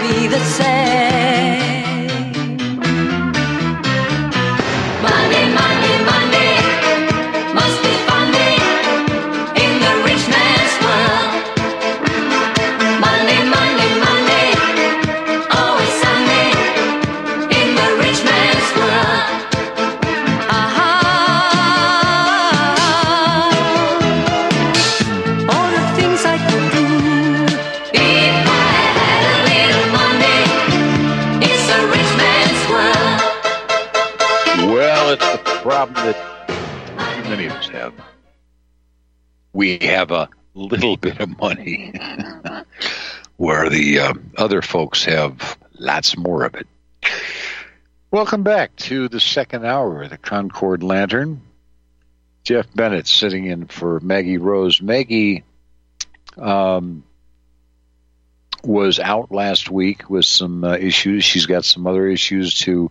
be the same. Have a little bit of money, where the uh, other folks have lots more of it. Welcome back to the second hour of the Concord Lantern. Jeff Bennett sitting in for Maggie Rose. Maggie um, was out last week with some uh, issues. She's got some other issues to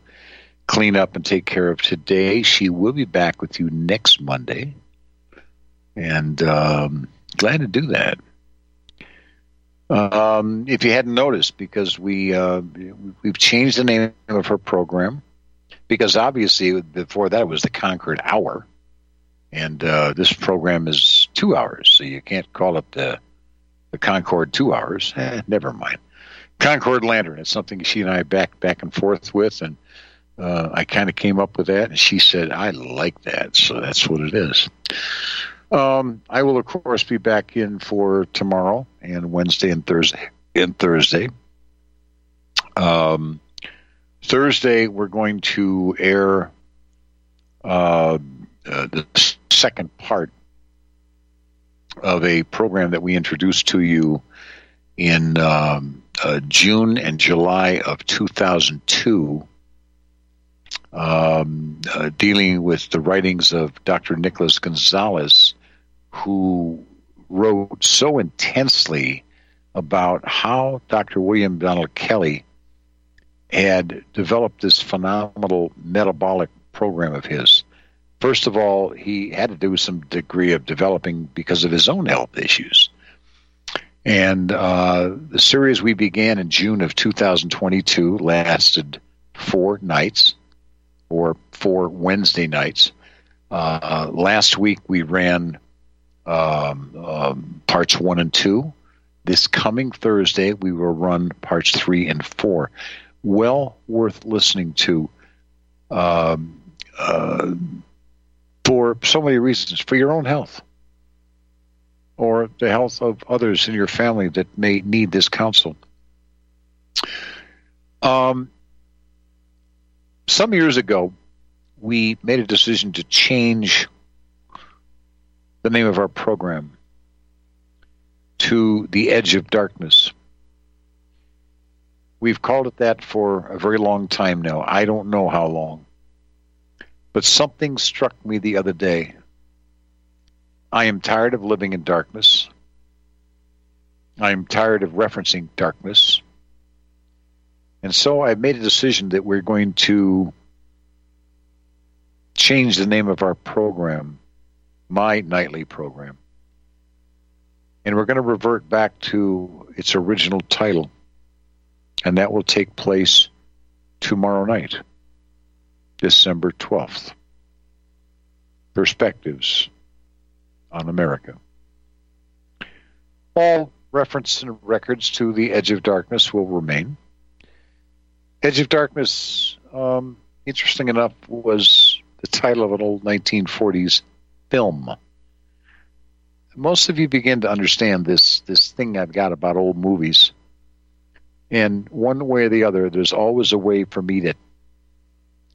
clean up and take care of today. She will be back with you next Monday, and um, glad to do that. Um, if you hadn't noticed, because we uh, we've changed the name of her program, because obviously before that it was the Concord Hour, and uh, this program is two hours, so you can't call it the the Concord two hours. Eh, never mind. Concord Lantern. It's something she and I back back and forth with, and uh, I kind of came up with that, and she said, "I like that," so that's what it is. Um, I will, of course, be back in for tomorrow and Wednesday and Thursday. And Thursday, um, Thursday we're going to air uh, uh, the second part of a program that we introduced to you in um, uh, June and July of 2002 um, uh, dealing with the writings of Dr. Nicholas Gonzalez, who wrote so intensely about how Dr. William Donald Kelley had developed this phenomenal metabolic program of his. First of all, he had to do some degree of developing because of his own health issues. And uh, the series we began in June of 2022 lasted four nights or four Wednesday nights. Uh, last week we ran um, um, parts one and two. This coming Thursday we will run parts three and four. Well worth listening to um, uh, for so many reasons. For your own health or the health of others in your family that may need this counsel. Um, some years ago, we made a decision to change the name of our program to The Edge of Darkness. We've called it that for a very long time now. I don't know how long. But something struck me the other day. I am tired of living in darkness. I am tired of referencing darkness. And so I've made a decision that we're going to change the name of our program, my nightly program. And we're going to revert back to its original title. And that will take place tomorrow night, December 12th. Perspectives on America. All reference and records to the Edge of Darkness will remain. Edge of Darkness, um, interesting enough, was the title of an old 1940s film. Most of you begin to understand this this thing I've got about old movies. And one way or the other, there's always a way for me to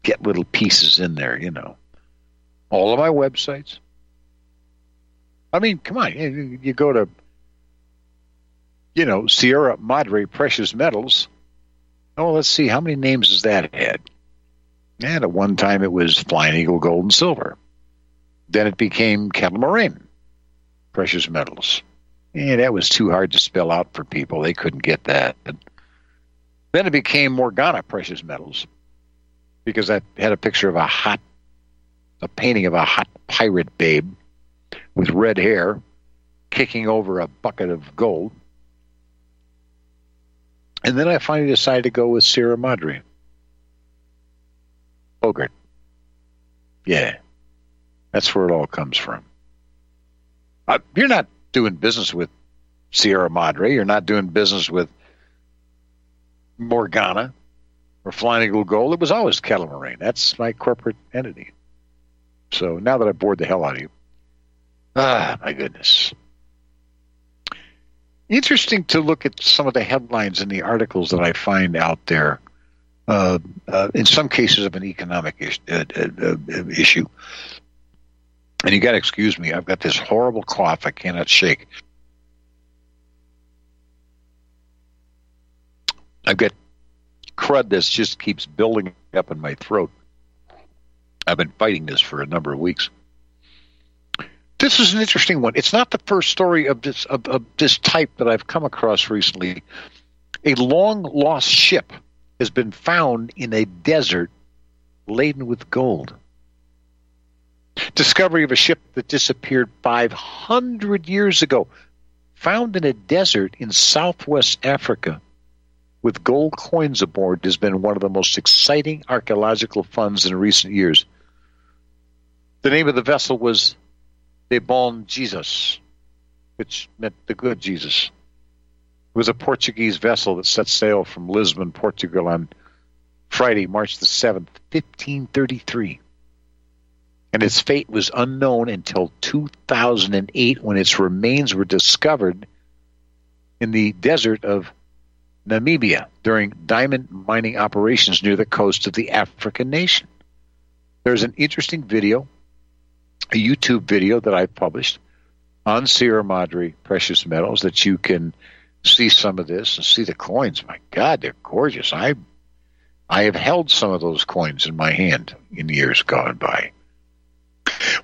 get little pieces in there, you know. All of my websites. I mean, come on, you, go to, you know, Sierra Madre Precious Metals Oh, let's see. How many names has that had? And at one time it was Flying Eagle Gold and Silver. Then it became Kettle precious metals. And that was too hard to spell out for people. They couldn't get that. Then it became Morgana Precious Metals because I had a picture of a hot, a painting of a hot pirate babe with red hair kicking over a bucket of gold. And then I finally decided to go with Sierra Madre. Bogart. Yeah. That's where it all comes from. Uh, you're not doing business with Sierra Madre. You're not doing business with Morgana or Flying Eagle Gold. It was always Kettle. That's my corporate entity. So now that I bored the hell out of you, ah, my goodness interesting to look at some of the headlines in the articles that I find out there. Uh, uh, in some cases of an economic is, uh, uh, uh issue. And you got to excuse me, I've got this horrible cough I cannot shake. I've got crud that just keeps building up in my throat. I've been fighting this for a number of weeks. This is an interesting one. It's not the first story of this of, of this type that I've come across recently. A long lost ship has been found in a desert laden with gold. Discovery of a ship that disappeared 500 years ago, found in a desert in southwest Africa with gold coins aboard, has been one of the most exciting archaeological finds in recent years. The name of the vessel was the Bom Jesus, which meant the good Jesus. It was a Portuguese vessel that set sail from Lisbon, Portugal on Friday, March the 7th, 1533. And its fate was unknown until 2008 when its remains were discovered in the desert of Namibia during diamond mining operations near the coast of the African nation. There's an interesting video a YouTube video that I published on Sierra Madre precious metals that you can see some of this and see the coins. My God, they're gorgeous. I I have held some of those coins in my hand in years gone by.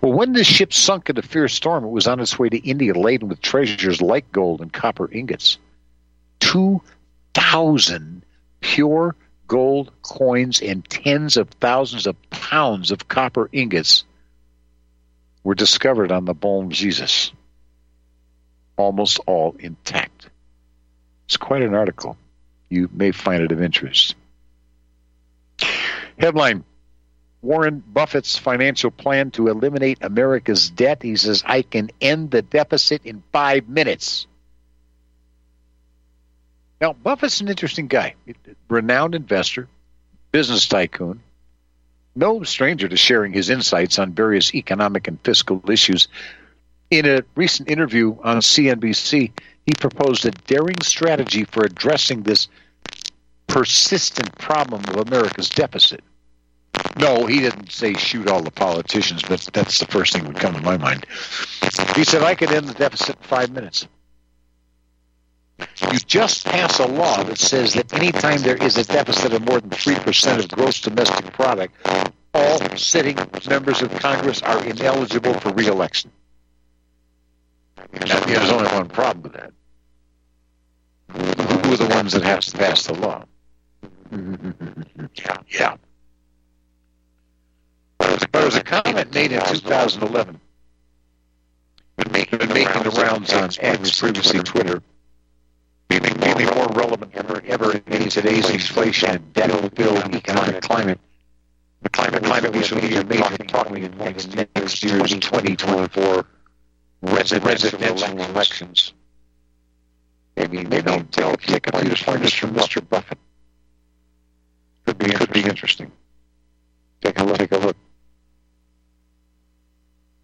Well, when this ship sunk in a fierce storm, it was on its way to India laden with treasures like gold and copper ingots. 2,000 pure gold coins and tens of thousands of pounds of copper ingots were discovered on the Bom Jesus, almost all intact. It's quite an article. You may find it of interest. Headline Warren Buffett's financial plan to eliminate America's debt. He says, I can end the deficit in five minutes. Now, Buffett's an interesting guy, renowned investor, business tycoon, no stranger to sharing his insights on various economic and fiscal issues. In a recent interview on CNBC, he proposed a daring strategy for addressing this persistent problem of America's deficit. No, he didn't say shoot all the politicians, but that's the first thing that would come to my mind. He said, I could end the deficit in five minutes. You just pass a law that says that anytime there is a deficit of more than 3% of gross domestic product, all sitting members of Congress are ineligible for reelection. Now, there's only one problem with that. Who are the ones that have to pass the law? Yeah. There was a comment made in 2011 been making, been making the rounds on X, previously Twitter, being, being more relevant ever, ever in today's inflation and debt-filled economic climate. The climate, climate which will be major talking in next, next year's 2024 residential elections. Maybe they don't they'll kick a few pointers from Mr. Buffett. Could be could be interesting. Take a look. Take a look.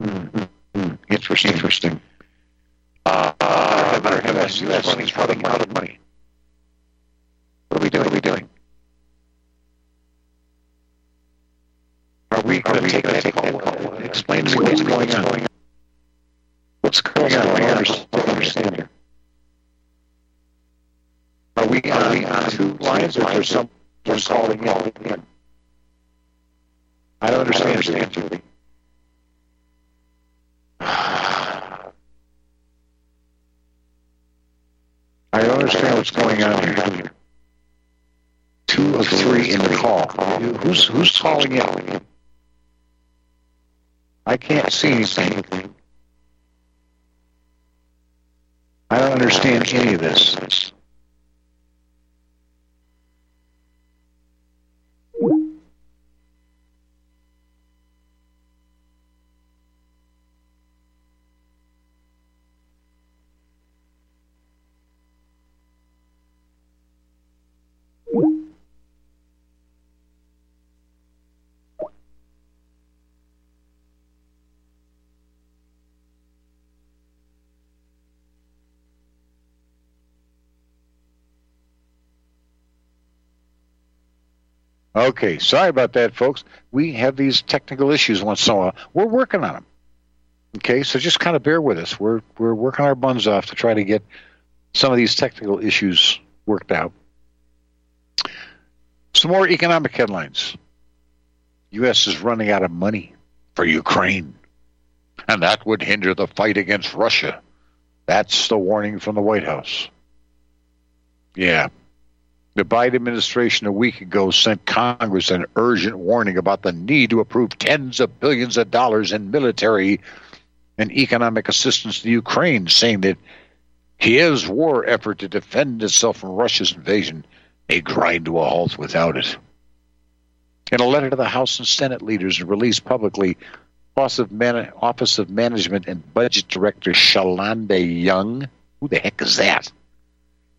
Mm-hmm. Interesting. Interesting. Uh, uh, better have us. U.S. running running out of money. What are we doing? What are we doing? Are we going to take that call? Explain to me what's going on. What's going on? I don't understand here. Are we are we on two lines, or there someone calling in? I don't understand. I don't understand what's going on here. Two of three in the call. Who's who's calling in? I can't see anything. I don't understand any of this. Okay, sorry about that, folks. We have these technical issues once in a while. We're working on them. Okay, so just kind of bear with us. We're we're working our buns off to try to get some of these technical issues worked out. Some more economic headlines. U.S. is running out of money for Ukraine, and that would hinder the fight against Russia. That's the warning from the White House. Yeah, the Biden administration a week ago sent Congress an urgent warning about the need to approve tens of billions of dollars in military and economic assistance to Ukraine, saying that Kiev's war effort to defend itself from Russia's invasion may grind to a halt without it. In a letter to the House and Senate leaders released publicly, Office of, Man- Office of Management and Budget Director Shalanda Young, who the heck is that?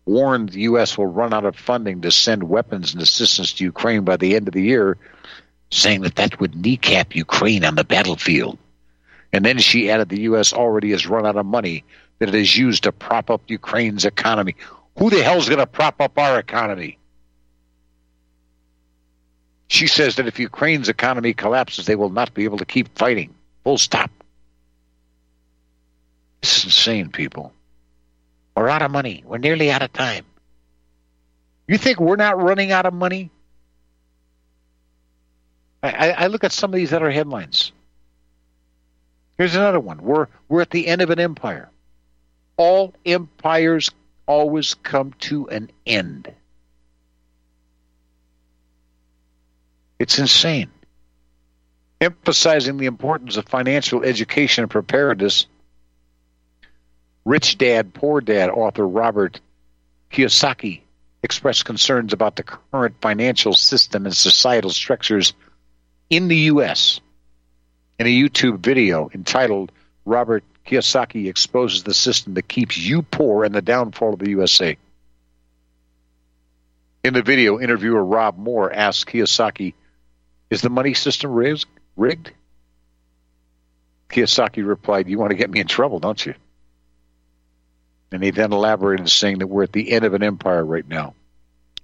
Warned the U.S. will run out of funding to send weapons and assistance to Ukraine by the end of the year, saying that that would kneecap Ukraine on the battlefield. And then she added the U.S. already has run out of money that it has used to prop up Ukraine's economy. Who the hell's going to prop up our economy? She says that if Ukraine's economy collapses, they will not be able to keep fighting. Full stop. This is insane, people. We're out of money. We're nearly out of time. You think we're not running out of money? I, I, look at some of these other headlines. Here's another one. We're we're at the end of an empire. All empires always come to an end. It's insane. Emphasizing the importance of financial education and preparedness Rich Dad, Poor Dad author Robert Kiyosaki expressed concerns about the current financial system and societal structures in the U.S. In a YouTube video entitled Robert Kiyosaki exposes the system that keeps you poor and the downfall of the USA. In the video, interviewer Rob Moore asked Kiyosaki, Is the money system rigged? Kiyosaki replied, You want to get me in trouble, don't you? And he then elaborated saying that we're at the end of an empire right now.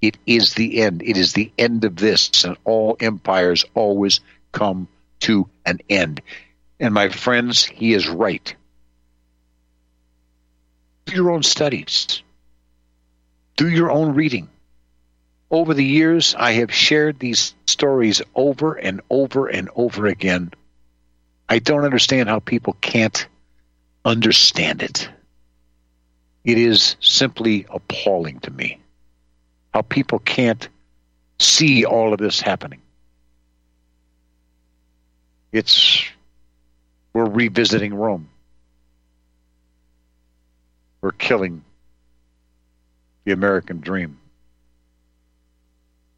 It is the end. It is the end of this, and all empires always come to an end. And my friends, he is right. Do your own studies. Do your own reading. Over the years, I have shared these stories over and over and over again. I don't understand how people can't understand it. It is simply appalling to me how people can't see all of this happening. It's we're revisiting Rome. We're killing the American dream.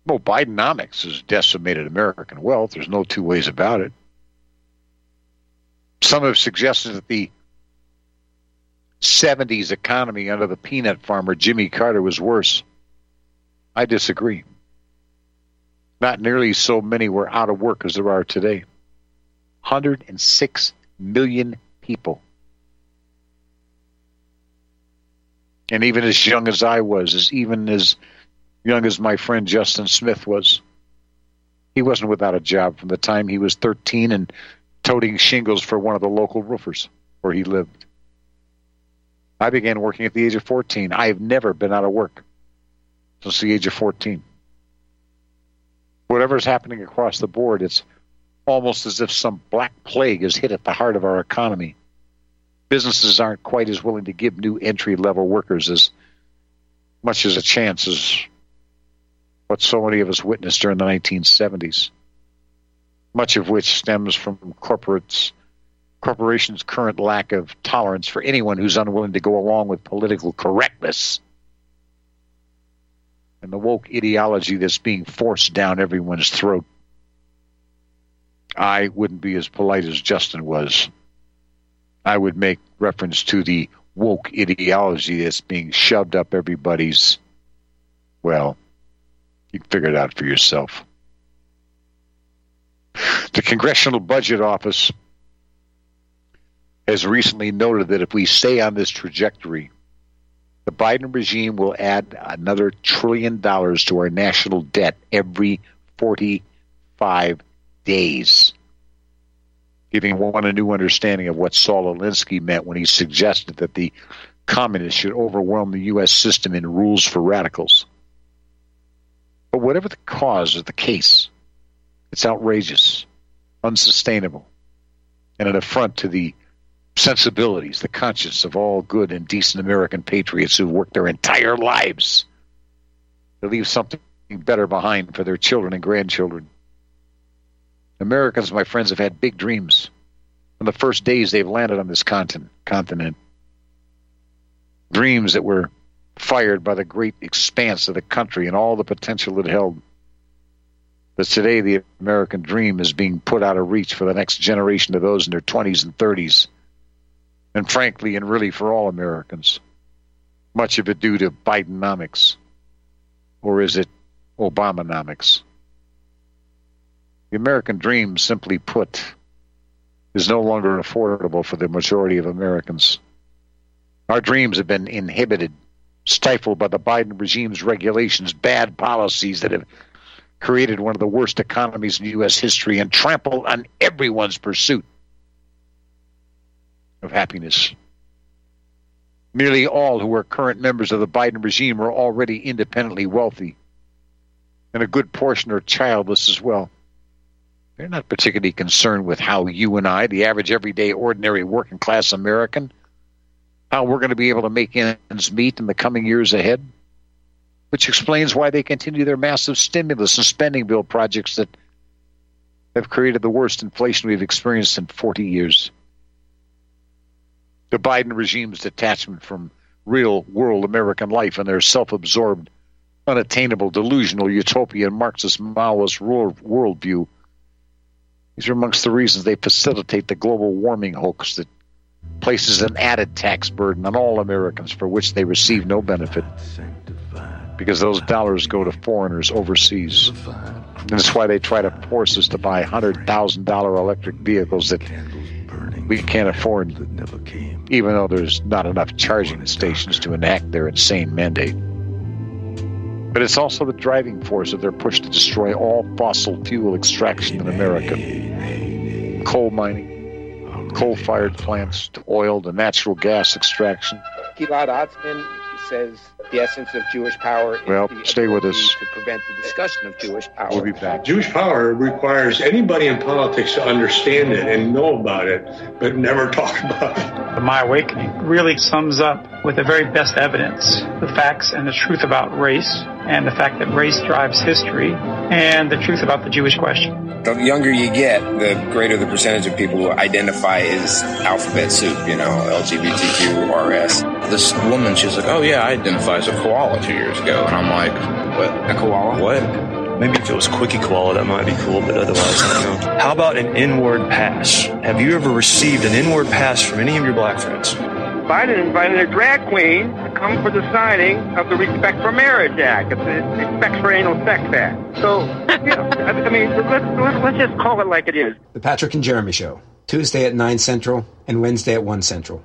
Well, Bidenomics has decimated American wealth. There's no two ways about it. Some have suggested that the 70s economy under the peanut farmer Jimmy Carter was worse. I disagree. Not nearly so many were out of work as there are today. 106 million people. And even as young as I was, as even as young as my friend Justin Smith was, he wasn't without a job from the time he was 13 and toting shingles for one of the local roofers where he lived. I began working at the age of 14. I have never been out of work since the age of 14. Whatever is happening across the board, it's almost as if some black plague has hit at the heart of our economy. Businesses aren't quite as willing to give new entry level workers as much as a chance as what so many of us witnessed during the 1970s, much of which stems from corporates corporations' current lack of tolerance for anyone who's unwilling to go along with political correctness and the woke ideology that's being forced down everyone's throat. I wouldn't be as polite as Justin was. I would make reference to the woke ideology that's being shoved up everybody's. Well, you can figure it out for yourself. The Congressional Budget Office has recently noted that if we stay on this trajectory, the Biden regime will add another trillion dollars to our national debt every 45 days, giving one a new understanding of what Saul Alinsky meant when he suggested that the communists should overwhelm the U.S. system in rules for radicals. But whatever the cause of the case, it's outrageous, unsustainable, and an affront to the sensibilities, the conscience of all good and decent American patriots who've worked their entire lives to leave something better behind for their children and grandchildren. Americans, my friends, have had big dreams from the first days they've landed on this continent. Dreams that were fired by the great expanse of the country and all the potential it held. But today, the American dream is being put out of reach for the next generation of those in their 20s and 30s and frankly, and really for all Americans. Much of it due to Bidenomics, or is it Obamonomics? The American dream, simply put, is no longer affordable for the majority of Americans. Our dreams have been inhibited, stifled by the Biden regime's regulations, bad policies that have created one of the worst economies in U.S. history and trampled on everyone's pursuit of happiness. Nearly all who are current members of the Biden regime are already independently wealthy, and a good portion are childless as well. They're not particularly concerned with how you and I, the average, everyday, ordinary, working class American, how we're going to be able to make ends meet in the coming years ahead, which explains why they continue their massive stimulus and spending bill projects that have created the worst inflation we've experienced in 40 years the Biden regime's detachment from real world American life and their self absorbed, unattainable, delusional, utopian, Marxist, Maoist world, worldview. These are amongst the reasons they facilitate the global warming hoax that places an added tax burden on all Americans for which they receive no benefit because those dollars go to foreigners overseas. And that's why they try to force us to buy $100,000 electric vehicles that we can't afford, even though there's not enough charging stations to enact their insane mandate. But it's also the driving force of their push to destroy all fossil fuel extraction in America coal mining, coal fired plants, to oil to natural gas extraction. Says the essence of Jewish power well, stay with us. to prevent the discussion of Jewish power. We'll be back. Jewish power requires anybody in politics to understand it and know about it, but never talk about it. My Awakening really sums up with the very best evidence, the facts and the truth about race, and the fact that race drives history, and the truth about the Jewish question. The younger you get, the greater the percentage of people who identify as alphabet soup, you know, LGBTQ, RS. This woman, she's like, oh yeah, I identify as a koala two years ago. And I'm like, what? A koala? What? Maybe if it was Quickie Koala, that might be cool, but otherwise, I don't know. How about an inward pass? Have you ever received an inward pass from any of your black friends? Biden invited a drag queen to come for the signing of the Respect for Marriage Act, the Respect for Anal Sex Act. So, you know, I mean, let's, let's, let's just call it like it is. The Patrick and Jeremy Show, Tuesday at 9 Central and Wednesday at 1 Central.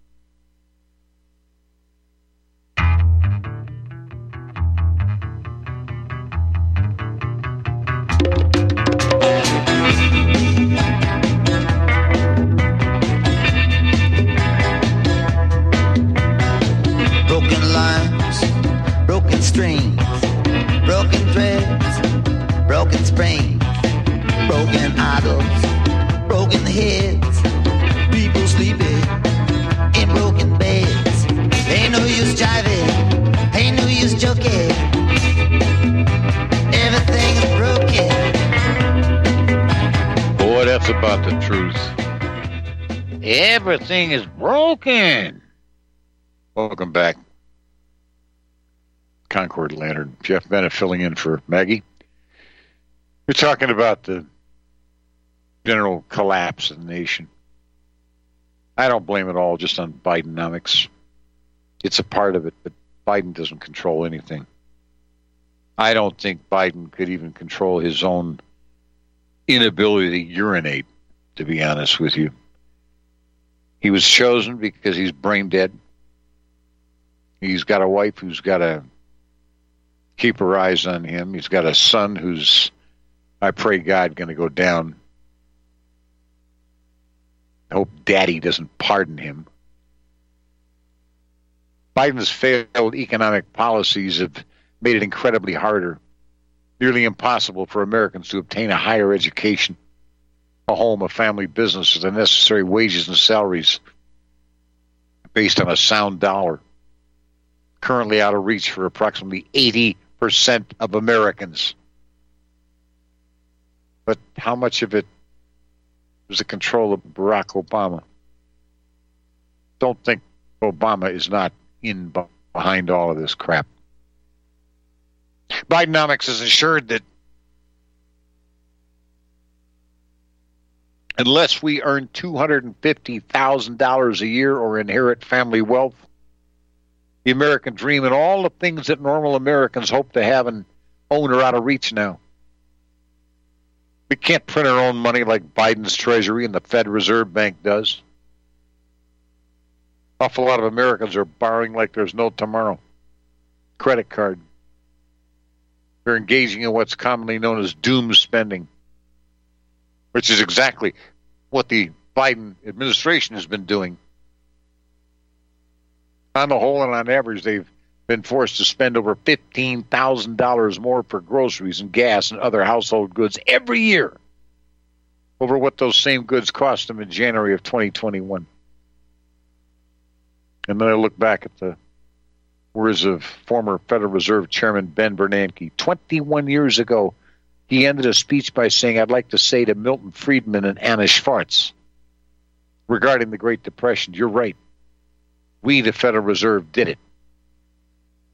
About the truth. Everything is broken. Welcome back. Concord Lantern. Jeff Bennett filling in for Maggie. We're talking about the general collapse of the nation. I don't blame it all just on Bidenomics. It's a part of it, but Biden doesn't control anything. I don't think Biden could even control his own inability to urinate to be honest with you. He was chosen because he's brain dead. He's got a wife who's got to keep her eyes on him. He's got a son who's, I pray God, going to go down. I hope daddy doesn't pardon him. Biden's failed economic policies have made it incredibly harder, nearly impossible for Americans to obtain a higher education home, a family business the necessary wages and salaries based on a sound dollar. Currently out of reach for approximately 80% of Americans. But how much of it was the control of Barack Obama? Don't think Obama is not in behind all of this crap. Bidenomics has ensured that unless we earn $250,000 a year or inherit family wealth, the American dream, and all the things that normal Americans hope to have and own are out of reach now. We can't print our own money like Biden's Treasury and the Fed Reserve Bank does. Awful lot of Americans are borrowing like there's no tomorrow. Credit card. They're engaging in what's commonly known as doom spending, which is exactly what the Biden administration has been doing. On the whole and on average, they've been forced to spend over $15,000 more for groceries and gas and other household goods every year over what those same goods cost them in January of 2021. And then I look back at the words of former Federal Reserve Chairman Ben Bernanke. 21 years ago, he ended a speech by saying, I'd like to say to Milton Friedman and Anna Schwartz regarding the Great Depression, you're right. We, the Federal Reserve, did it.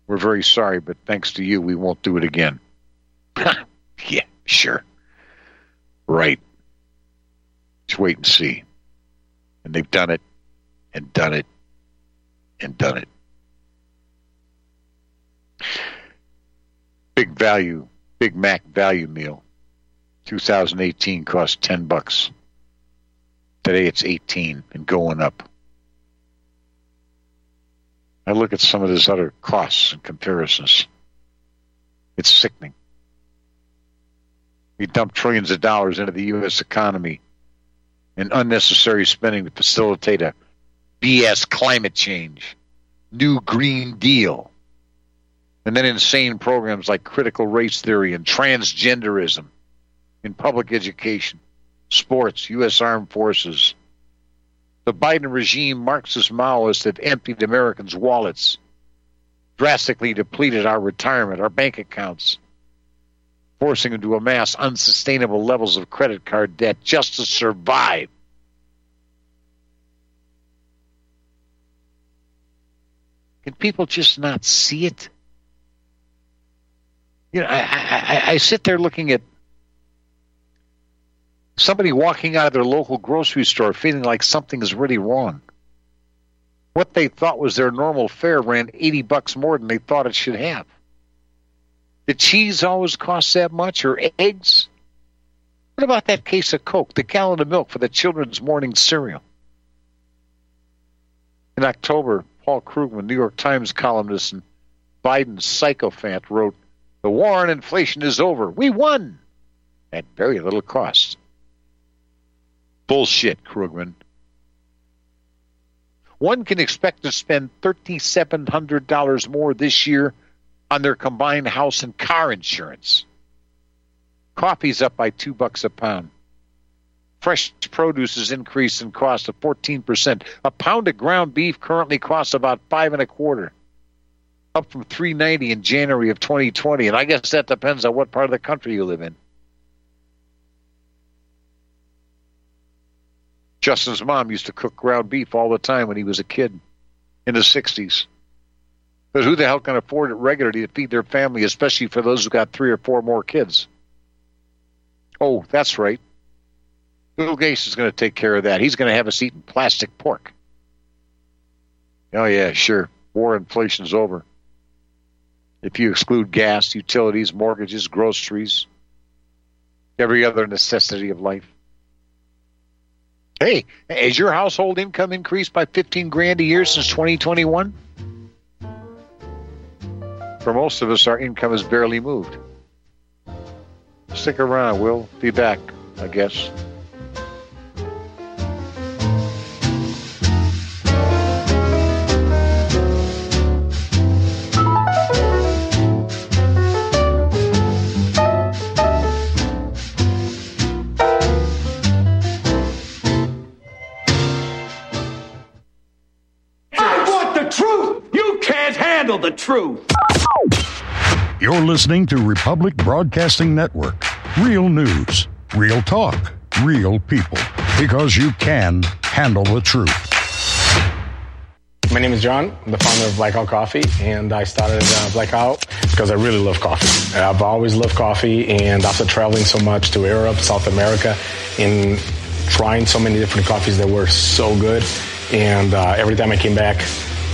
We're very sorry, but thanks to you, we won't do it again. yeah, sure. Right. Just wait and see. And they've done it, and done it, and done it. Big value, Big Mac value meal. 2018 cost 10 bucks. Today it's 18 and going up. I look at some of these other costs and comparisons. It's sickening. We dump trillions of dollars into the U.S. economy and unnecessary spending to facilitate a BS climate change, new Green Deal, and then insane programs like critical race theory and transgenderism in public education, sports, U.S. Armed Forces, the Biden regime, Marxist Maoists, have emptied Americans' wallets, drastically depleted our retirement, our bank accounts, forcing them to amass unsustainable levels of credit card debt just to survive. Can people just not see it? You know, I, I, I sit there looking at somebody walking out of their local grocery store feeling like something is really wrong. What they thought was their normal fare ran 80 bucks more than they thought it should have. The cheese always costs that much, or eggs? What about that case of Coke, the gallon of milk for the children's morning cereal? In October, Paul Krugman, New York Times columnist and Biden's sycophant, wrote, The war on inflation is over. We won at very little cost. Bullshit, Krugman. One can expect to spend $3,700 more this year on their combined house and car insurance. Coffee's up by two bucks a pound. Fresh produce has increased in cost of 14%. A pound of ground beef currently costs about five and a quarter, up from 390 in January of 2020. And I guess that depends on what part of the country you live in. Justin's mom used to cook ground beef all the time when he was a kid in the 60s. But who the hell can afford it regularly to feed their family, especially for those who got three or four more kids? Oh, that's right. Bill Gates is going to take care of that. He's going to have us eating plastic pork. Oh, yeah, sure. War inflation's over. If you exclude gas, utilities, mortgages, groceries, every other necessity of life. Hey, has your household income increased by 15 grand a year since 2021? For most of us, our income has barely moved. Stick around. We'll be back, I guess. The truth. You're listening to Republic Broadcasting Network. Real news, real talk, real people. Because you can handle the truth. My name is John. I'm the founder of Blackout Coffee, and I started uh, Blackout because I really love coffee. I've always loved coffee, and after traveling so much to Europe, South America, and trying so many different coffees that were so good, and uh, every time I came back,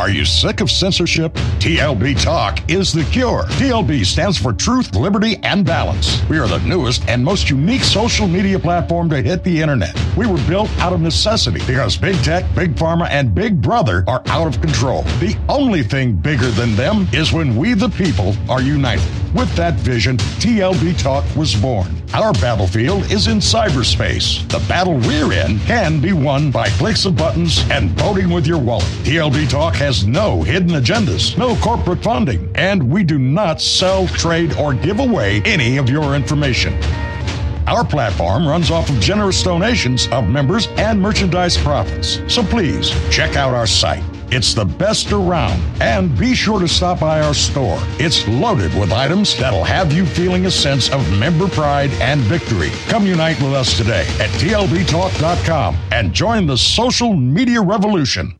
Are you sick of censorship? TLB Talk is the cure. TLB stands for Truth, Liberty, and Balance. We are the newest and most unique social media platform to hit the internet. We were built out of necessity because big tech, big pharma, and big brother are out of control. The only thing bigger than them is when we, the people, are united. With that vision, TLB Talk was born. Our battlefield is in cyberspace. The battle we're in can be won by clicks of buttons and voting with your wallet. TLB Talk has no hidden agendas, no corporate funding, and we do not sell, trade, or give away any of your information. Our platform runs off of generous donations of members and merchandise profits. So please check out our site. It's the best around. And be sure to stop by our store. It's loaded with items that'll have you feeling a sense of member pride and victory. Come unite with us today at tlbtalk.com and join the social media revolution.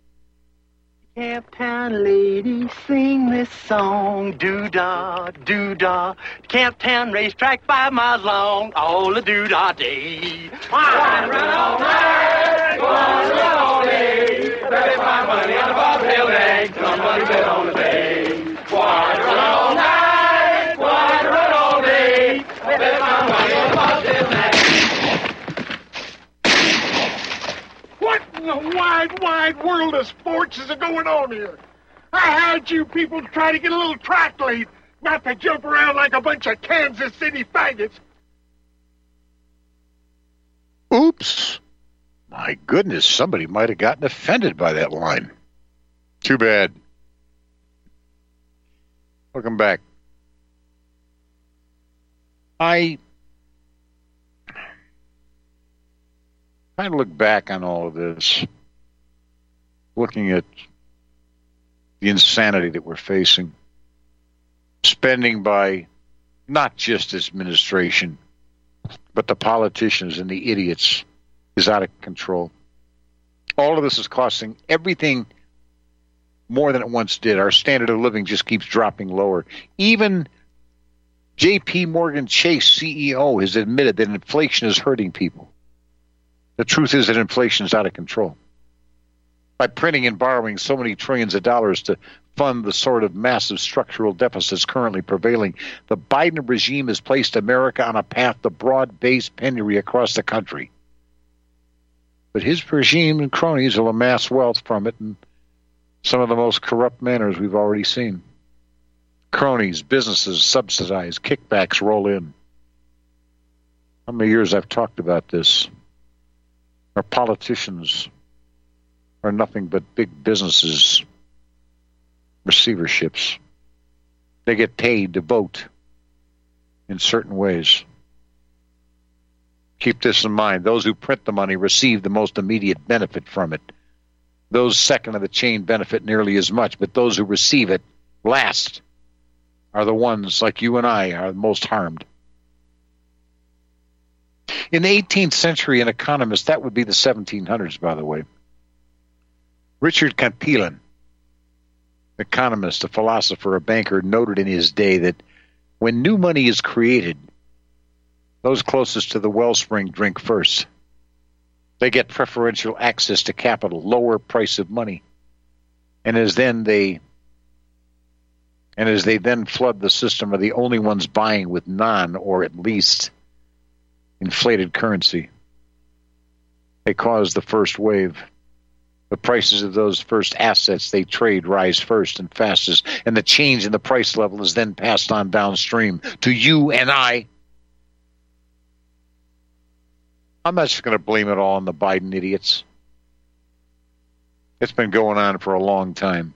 Camptown ladies sing this song, doo-dah, doo-dah. Camptown racetrack five miles long, all the doo-dah day. One run all night, one run all day. Bet my money on the bobtail egg, somebody bet on the bay. One run all night, one run all day. Bet my money on the bobtail egg. What in the wide, wide world of sports is going on here? I had you people try to get a little track lead, not to jump around like a bunch of Kansas City faggots. Oops. My goodness, somebody might have gotten offended by that line. Too bad. Welcome back. I of look back on all of this, looking at the insanity that we're facing, spending by not just this administration, but the politicians and the idiots is out of control. All of this is costing everything more than it once did. Our standard of living just keeps dropping lower. Even JP Morgan Chase CEO has admitted that inflation is hurting people. The truth is that inflation is out of control. By printing and borrowing so many trillions of dollars to fund the sort of massive structural deficits currently prevailing, the Biden regime has placed America on a path to broad based penury across the country. But his regime and cronies will amass wealth from it in some of the most corrupt manners we've already seen. Cronies, businesses subsidize, kickbacks roll in. How many years I've talked about this? Our politicians are nothing but big businesses, receiverships. They get paid to vote in certain ways. Keep this in mind. Those who print the money receive the most immediate benefit from it. Those second of the chain benefit nearly as much, but those who receive it last are the ones like you and I are most harmed. In the 18th century, an economist, that would be the 1700s, by the way, Richard Cantillon, economist, a philosopher, a banker, noted in his day that when new money is created, those closest to the wellspring drink first. They get preferential access to capital, lower price of money. And as then they and as they then flood the system are the only ones buying with non or at least inflated currency. They cause the first wave. The prices of those first assets they trade rise first and fastest, and the change in the price level is then passed on downstream to you and I. I'm not just going to blame it all on the Biden idiots. It's been going on for a long time.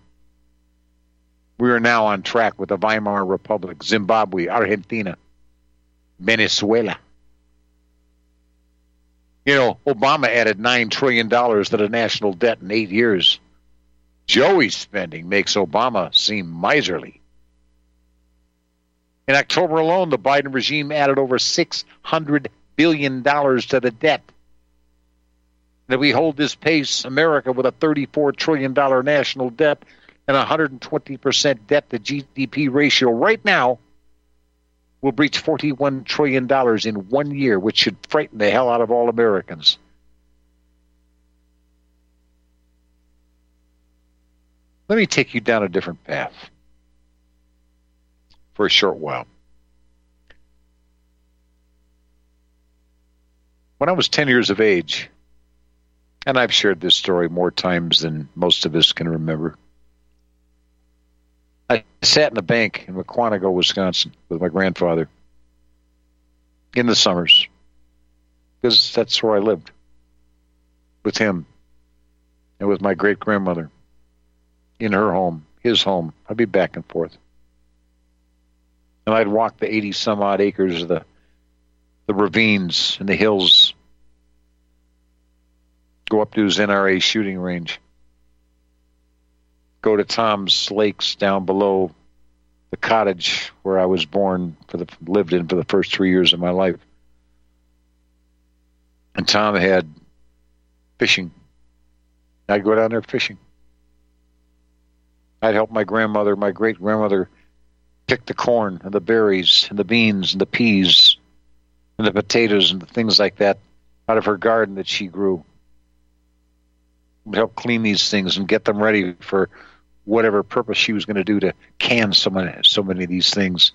We are now on track with the Weimar Republic, Zimbabwe, Argentina, Venezuela. You know, Obama added $9 trillion to the national debt in eight years. Joey's spending makes Obama seem miserly. In October alone, the Biden regime added over $600 billion to the debt. And if we hold this pace, America with a $34 trillion national debt and 120% debt to GDP ratio right now will breach $41 trillion in one year, which should frighten the hell out of all Americans. Let me take you down a different path for a short while. When I was 10 years of age, and I've shared this story more times than most of us can remember, I sat in a bank in Mukwonago, Wisconsin, with my grandfather in the summers because that's where I lived with him and with my great grandmother in her home, his home. I'd be back and forth. And I'd walk the 80 some odd acres of the, the ravines and the hills, go up to his NRA shooting range go to Tom's Lakes down below the cottage where I was born for the lived in for the first three years of my life. And Tom had fishing. I'd go down there fishing. I'd help my grandmother, my great grandmother, pick the corn and the berries and the beans and the peas and the potatoes and the things like that out of her garden that she grew. Would help clean these things and get them ready for whatever purpose she was going to do to can so many, so many of these things.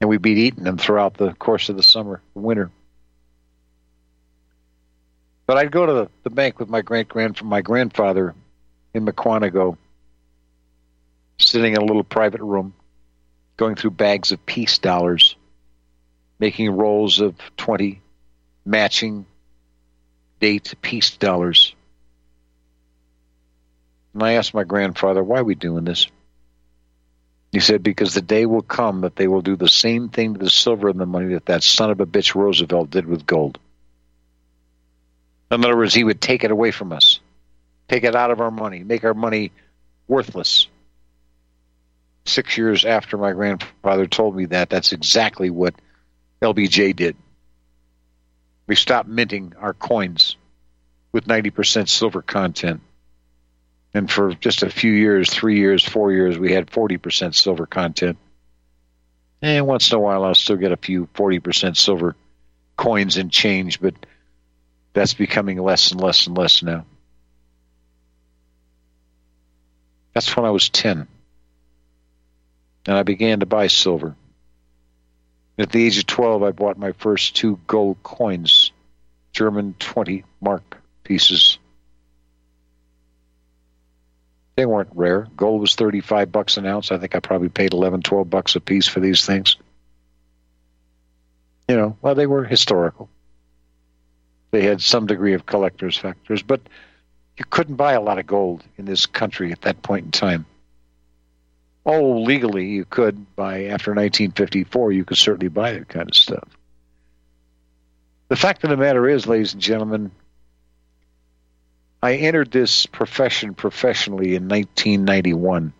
And we'd be eating them throughout the course of the summer, winter. But I'd go to the, the bank with my great grand my grandfather in Mukwonago, sitting in a little private room, going through bags of peace dollars, making rolls of twenty matching date peace dollars and I asked my grandfather, why are we doing this? He said, because the day will come that they will do the same thing to the silver and the money that that son of a bitch Roosevelt did with gold. In other words, he would take it away from us, take it out of our money, make our money worthless. Six years after my grandfather told me that, that's exactly what LBJ did. We stopped minting our coins with 90% silver content. And for just a few years, three years, four years, we had 40% silver content. And once in a while, I'll still get a few 40% silver coins and change, but that's becoming less and less and less now. That's when I was 10. And I began to buy silver. At the age of 12, I bought my first two gold coins, German 20 mark pieces. They weren't rare. Gold was 35 bucks an ounce. I think I probably paid 11, 12 bucks a piece for these things. You know, well, they were historical. They had some degree of collector's factors, but you couldn't buy a lot of gold in this country at that point in time. Oh, legally you could by after 1954, you could certainly buy that kind of stuff. The fact of the matter is, ladies and gentlemen, I entered this profession professionally in 1991.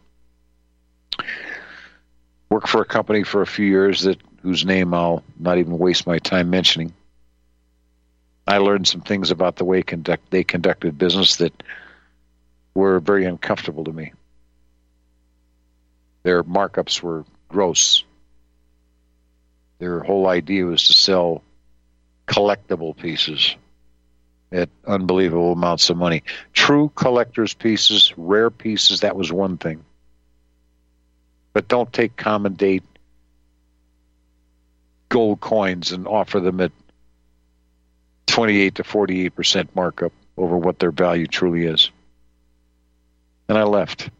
Worked for a company for a few years that whose name I'll not even waste my time mentioning. I learned some things about the way conduct, they conducted business that were very uncomfortable to me. Their markups were gross. Their whole idea was to sell collectible pieces at unbelievable amounts of money. True collector's pieces, rare pieces, that was one thing. But don't take common date gold coins and offer them at 28 to 48% markup over what their value truly is. And I left.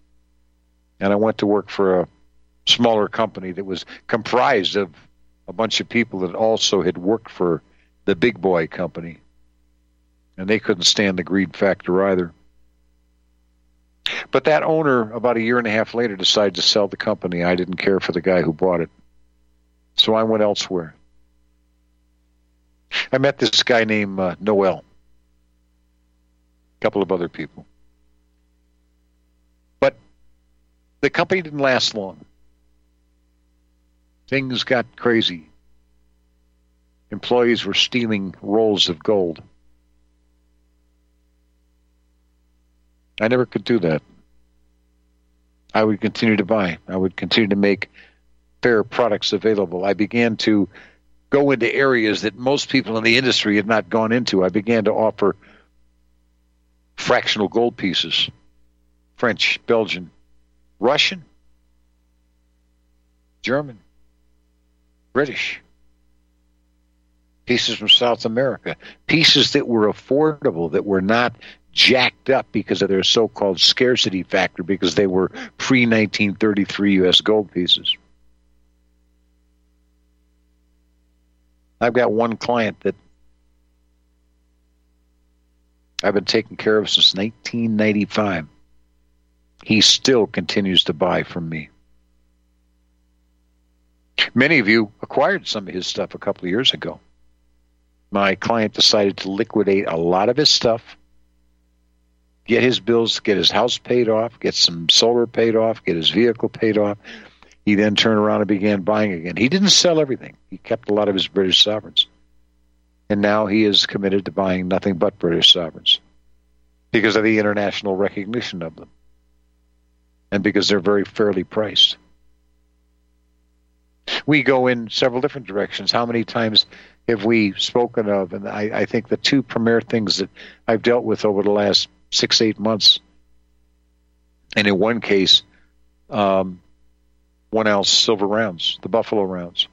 And I went to work for a smaller company that was comprised of a bunch of people that also had worked for the big boy company and they couldn't stand the greed factor either. But that owner, about a year and a half later, decided to sell the company. I didn't care for the guy who bought it. So I went elsewhere. I met this guy named uh, Noel, a couple of other people. But the company didn't last long. Things got crazy. Employees were stealing rolls of gold. I never could do that. I would continue to buy. I would continue to make fair products available. I began to go into areas that most people in the industry had not gone into. I began to offer fractional gold pieces French, Belgian, Russian, German, British, pieces from South America, pieces that were affordable, that were not jacked up because of their so-called scarcity factor because they were pre-1933 U.S. gold pieces. I've got one client that I've been taking care of since 1995. He still continues to buy from me. Many of you acquired some of his stuff a couple of years ago. My client decided to liquidate a lot of his stuff get his bills, get his house paid off, get some solar paid off, get his vehicle paid off. He then turned around and began buying again. He didn't sell everything. He kept a lot of his British sovereigns. And now he is committed to buying nothing but British sovereigns because of the international recognition of them and because they're very fairly priced. We go in several different directions. How many times have we spoken of? And I, I think the two premier things that I've dealt with over the last six, eight months. And in one case, um, one ounce silver rounds, the buffalo rounds.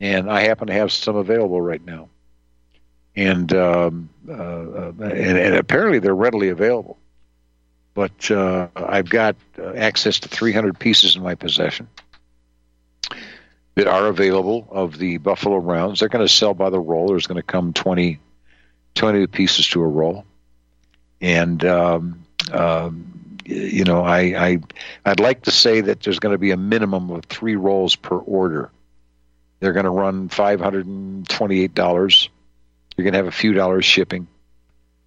And I happen to have some available right now. And, um, uh, uh and, and, apparently they're readily available. But uh, I've got uh, access to 300 pieces in my possession that are available of the buffalo rounds. They're going to sell by the roll. There's going to come 20, 20 pieces to a roll and um, um, you know, I, I I'd like to say that there's going to be a minimum of three rolls per order. They're going to run five hundred and twenty-eight dollars. You're going to have a few dollars shipping.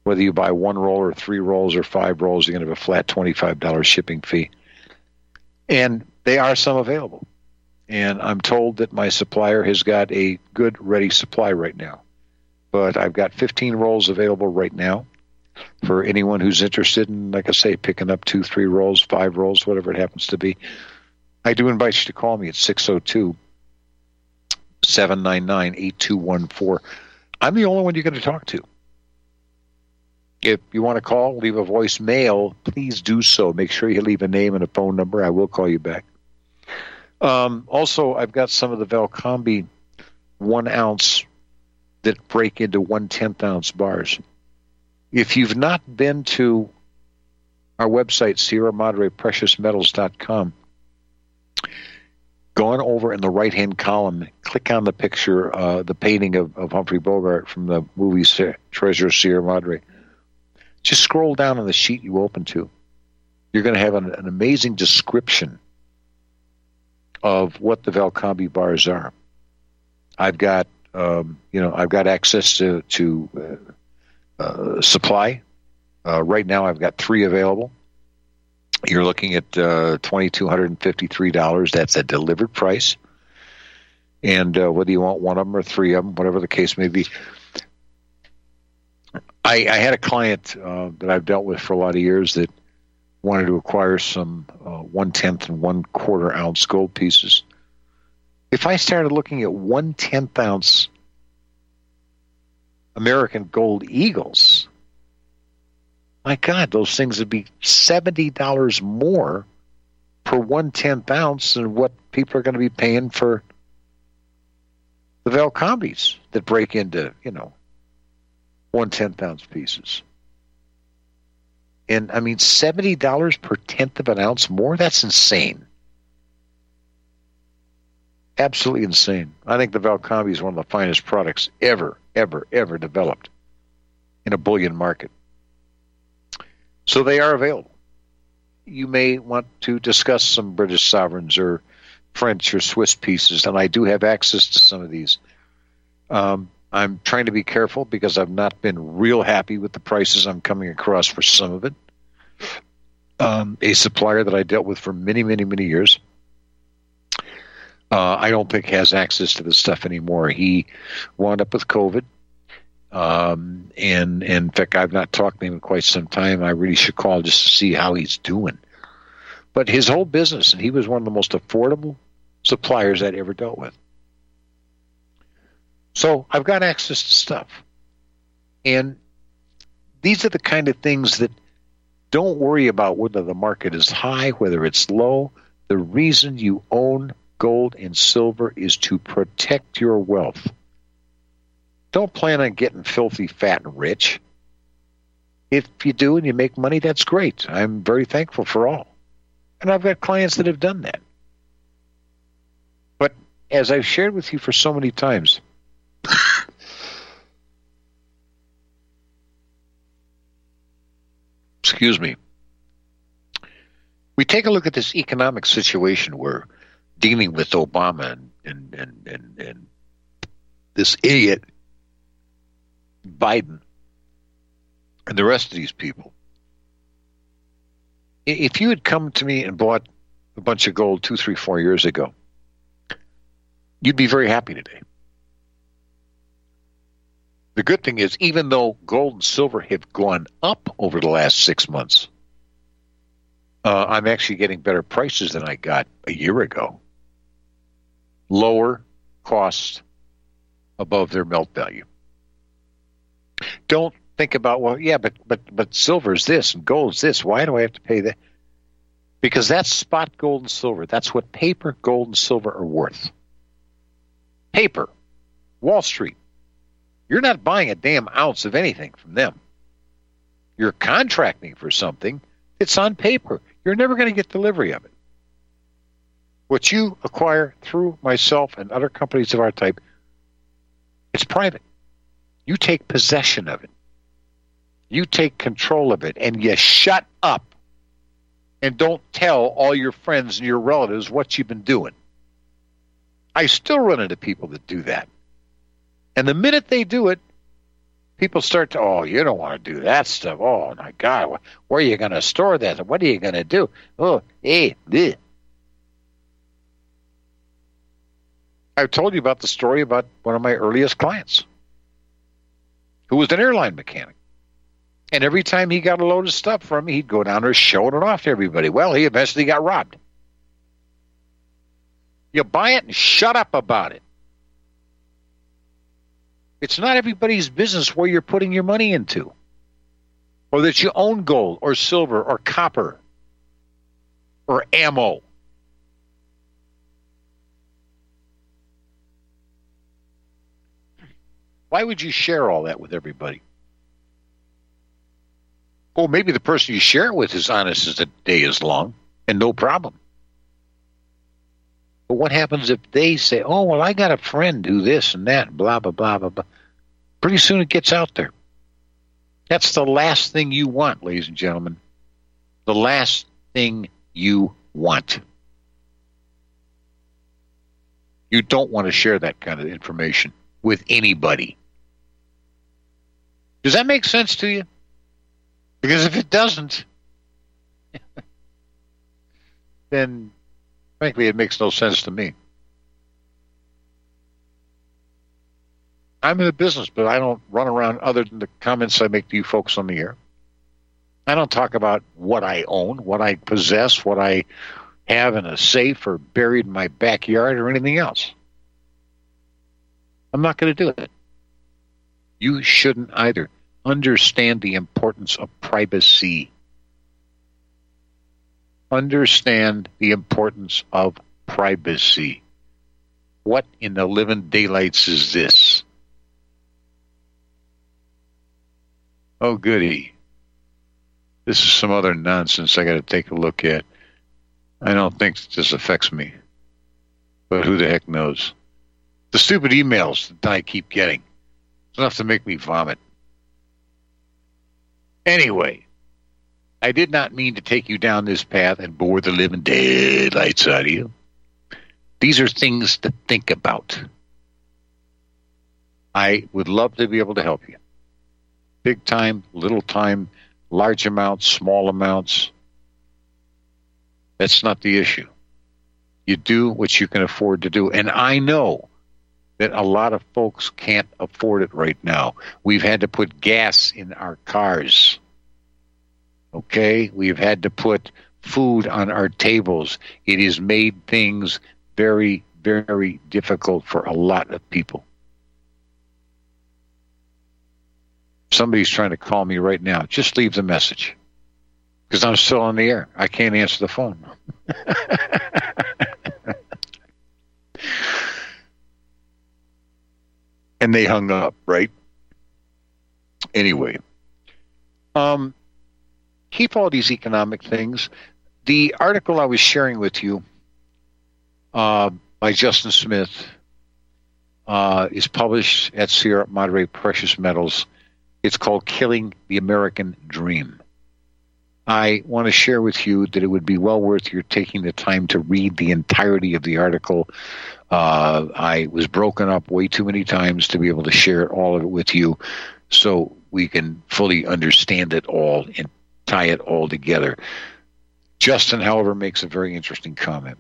Whether you buy one roll or three rolls or five rolls, you're going to have a flat twenty-five dollars shipping fee. And they are some available. And I'm told that my supplier has got a good ready supply right now. But I've got 15 rolls available right now for anyone who's interested in, like I say, picking up two, three rolls, five rolls, whatever it happens to be. I do invite you to call me at 602 799 8214. I'm the only one you're going to talk to. If you want to call, leave a voicemail, please do so. Make sure you leave a name and a phone number. I will call you back. Um, also, I've got some of the Valcambi one ounce that break into one tenth ounce bars. If you've not been to our website, Sierra Madre Precious Metals.com, go on over in the right hand column, click on the picture, uh, the painting of, of, Humphrey Bogart from the movie Treasure of Sierra Madre. Just scroll down on the sheet you open to. You're going to have an, an amazing description of what the Valcambi bars are. I've got, um, you know, I've got access to to uh, uh, supply Uh, right now, I've got three available. You're looking at uh, $2,253. That's a delivered price. And uh, whether you want one of them or three of them, whatever the case may be. I, I had a client uh, that I've dealt with for a lot of years that wanted to acquire some one tenth and one quarter ounce gold pieces. If I started looking at one tenth ounce American gold eagles, my God, those things would be seventy dollars more per one tenth ounce than what people are going to be paying for the Valcambis that break into, you know, one tenth ounce pieces. And I mean, seventy dollars per tenth of an ounce more? That's insane. Absolutely insane. I think the Valcambi is one of the finest products ever, ever, ever developed in a bullion market. So they are available. You may want to discuss some British sovereigns or French or Swiss pieces, and I do have access to some of these. Um, I'm trying to be careful because I've not been real happy with the prices I'm coming across for some of it. Um, a supplier that I dealt with for many, many, many years. Uh, I don't think has access to this stuff anymore. He wound up with COVID. Um, and, and in fact, I've not talked to him in quite some time. I really should call just to see how he's doing. But his whole business, and he was one of the most affordable suppliers I'd ever dealt with. So I've got access to stuff. And these are the kind of things that don't worry about whether the market is high, whether it's low. The reason you own gold and silver is to protect your wealth. Don't plan on getting filthy, fat, and rich. If you do and you make money, that's great. I'm very thankful for all. And I've got clients that have done that. But as I've shared with you for so many times, excuse me, we take a look at this economic situation we're dealing with Obama and, and, and, and, and this idiot Biden and the rest of these people. If you had come to me and bought a bunch of gold two, three, four years ago, you'd be very happy today. The good thing is, even though gold and silver have gone up over the last six months, uh, I'm actually getting better prices than I got a year ago. Lower cost above their melt value. Don't think about well, yeah, but but but silver's this and gold's this. Why do I have to pay that? Because that's spot gold and silver. That's what paper, gold, and silver are worth. Paper, Wall Street, you're not buying a damn ounce of anything from them. You're contracting for something. It's on paper. You're never going to get delivery of it. What you acquire through myself and other companies of our type, it's private. You take possession of it. You take control of it and you shut up and don't tell all your friends and your relatives what you've been doing. I still run into people that do that. And the minute they do it, people start to, oh, you don't want to do that stuff. Oh, my God, where are you going to store that? What are you going to do? Oh, hey, bleh. I've told you about the story about one of my earliest clients who was an airline mechanic. And every time he got a load of stuff from me, he'd go down there showing it off to everybody. Well, he eventually got robbed. You buy it and shut up about it. It's not everybody's business where you're putting your money into, or that you own gold or silver or copper or ammo. Why would you share all that with everybody? Well, maybe the person you share it with is honest as the day is long and no problem. But what happens if they say, oh, well, I got a friend who this and that, blah, blah, blah, blah, blah. Pretty soon it gets out there. That's the last thing you want, ladies and gentlemen. The last thing you want. You don't want to share that kind of information with anybody. Does that make sense to you? Because if it doesn't, then frankly, it makes no sense to me. I'm in the business, but I don't run around other than the comments I make to you folks on the air. I don't talk about what I own, what I possess, what I have in a safe or buried in my backyard or anything else. I'm not going to do it. You shouldn't either. Understand the importance of privacy. Understand the importance of privacy. What in the living daylights is this? Oh, goody. This is some other nonsense I got to take a look at. I don't think this affects me. But who the heck knows? The stupid emails that I keep getting. It's enough to make me vomit. Anyway, I did not mean to take you down this path and bore the living daylights out of you. These are things to think about. I would love to be able to help you. Big time, little time, large amounts, small amounts. That's not the issue. You do what you can afford to do. And I know that a lot of folks can't afford it right now. We've had to put gas in our cars. Okay? We've had to put food on our tables. It has made things very, very difficult for a lot of people. Somebody's trying to call me right now. Just leave the message because I'm still on the air. I can't answer the phone. and they hung up, right? Anyway, um, keep all these economic things. The article I was sharing with you uh, by Justin Smith uh, is published at Sierra Madre Precious Metals. It's called Killing the American Dream. I want to share with you that it would be well worth your taking the time to read the entirety of the article. Uh, I was broken up way too many times to be able to share all of it with you so we can fully understand it all and tie it all together. Justin, however, makes a very interesting comment.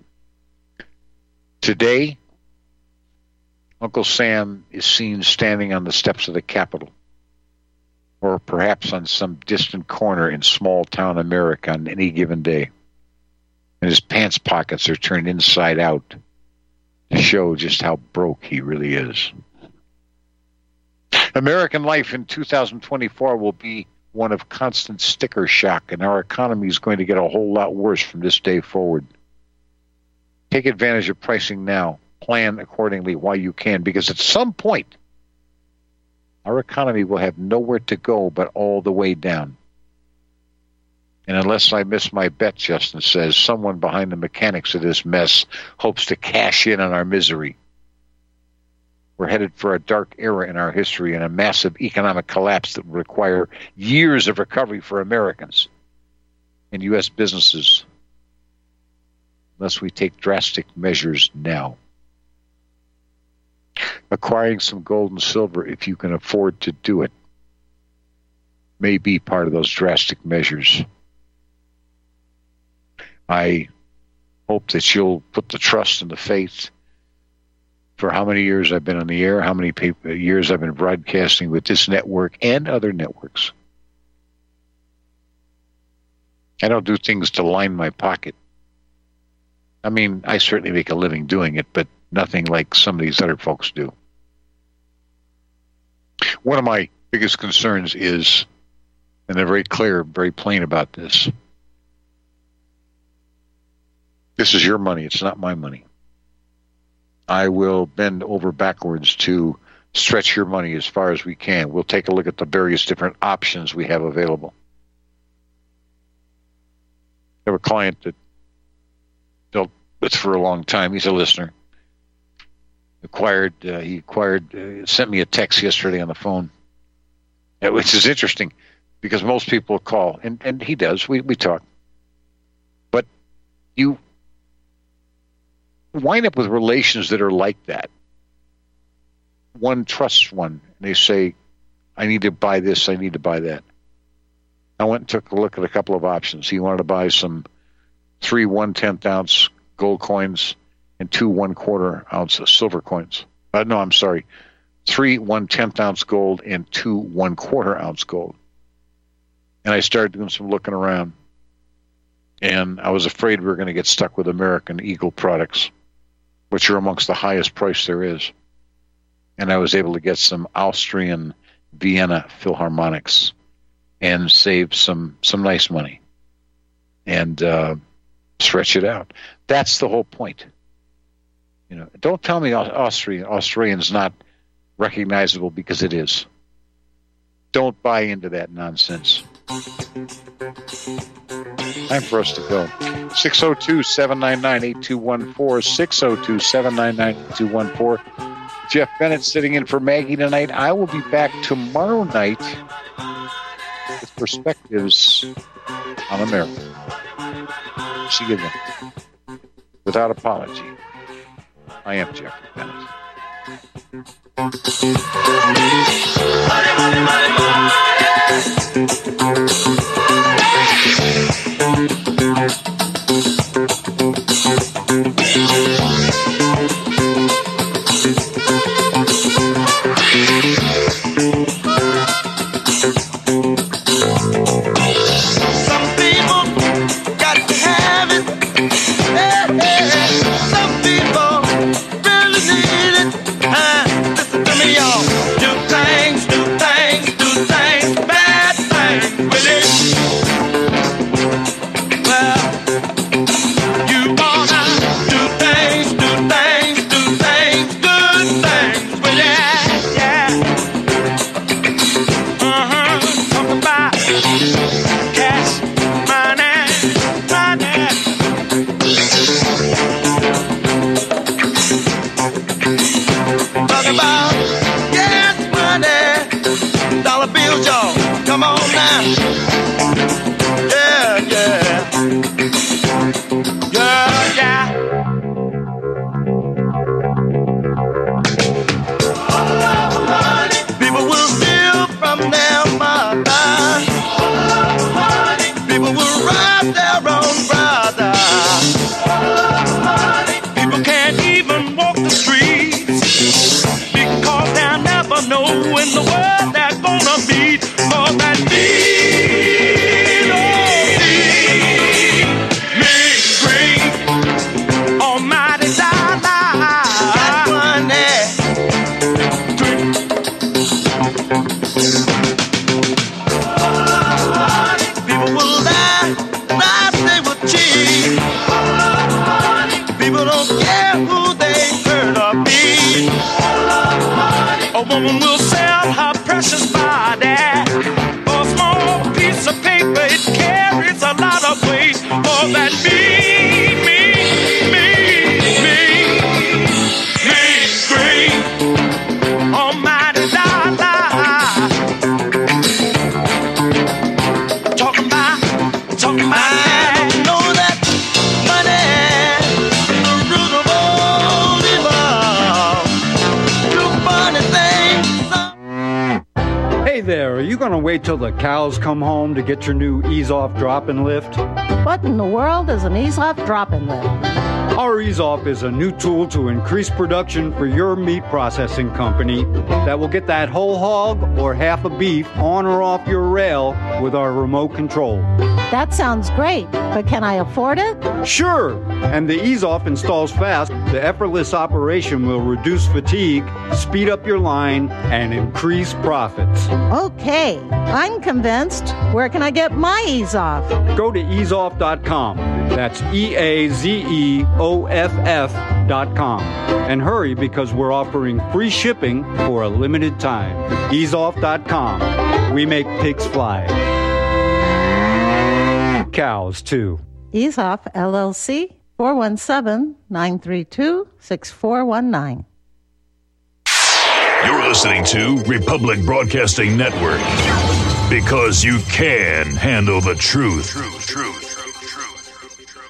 Today, Uncle Sam is seen standing on the steps of the Capitol, or perhaps on some distant corner in small town America on any given day. And his pants pockets are turned inside out to show just how broke he really is. American life in 2024 will be one of constant sticker shock, and our economy is going to get a whole lot worse from this day forward. Take advantage of pricing now. Plan accordingly while you can, because at some point, our economy will have nowhere to go but all the way down. And unless I miss my bet, Justin says, someone behind the mechanics of this mess hopes to cash in on our misery. We're headed for a dark era in our history and a massive economic collapse that will require years of recovery for Americans and U.S. businesses unless we take drastic measures now. Acquiring some gold and silver, if you can afford to do it, may be part of those drastic measures. I hope that you'll put the trust and the faith for how many years I've been on the air, how many years I've been broadcasting with this network and other networks. I don't do things to line my pocket. I mean, I certainly make a living doing it, but nothing like some of these other folks do. One of my biggest concerns is, and they're very clear, very plain about this. This is your money, it's not my money. I will bend over backwards to stretch your money as far as we can. We'll take a look at the various different options we have available. I have a client that dealt with for a long time. He's a listener. Acquired, uh, he acquired, uh, sent me a text yesterday on the phone, uh, which is interesting because most people call, and, and he does. We, we talk. But you wind up with relations that are like that. One trusts one, and they say, I need to buy this, I need to buy that. I went and took a look at a couple of options. He wanted to buy some three one tenth ounce gold coins and two one quarter ounce silver coins. Uh, no, I'm sorry, three one tenth ounce gold and two one quarter ounce gold. And I started doing some looking around, and I was afraid we were going to get stuck with American Eagle products, which are amongst the highest price there is. And I was able to get some Austrian Vienna Philharmonics and save some some nice money and uh, stretch it out. That's the whole point. You know, don't tell me Austrian Australian's not recognizable because it is. Don't buy into that nonsense. Time for us to go. 602 799 8214. 602 799 8214. Jeff Bennett sitting in for Maggie tonight. I will be back tomorrow night with perspectives on America. See you then. Without apology, I am Jeff Bennett. Wait till the cows come home to get your new ease off drop and lift? What in the world is an ease off drop and lift? Our Eaze Off is a new tool to increase production for your meat processing company that will get that whole hog or half a beef on or off your rail with our remote control. That sounds great, but can I afford it? Sure. And the Eaze Off installs fast. The effortless operation will reduce fatigue, speed up your line, and increase profits. Okay, I'm convinced. Where can I get my Eaze Off? Go to eazeoff.com. That's E A Z E O F F.com. And hurry because we're offering free shipping for a limited time. Eazeoff.com. We make pigs fly cows, too. Eaze Off LLC, 417 932 6419. You're listening to Republic Broadcasting Network because you can handle the truth. Truth, truth.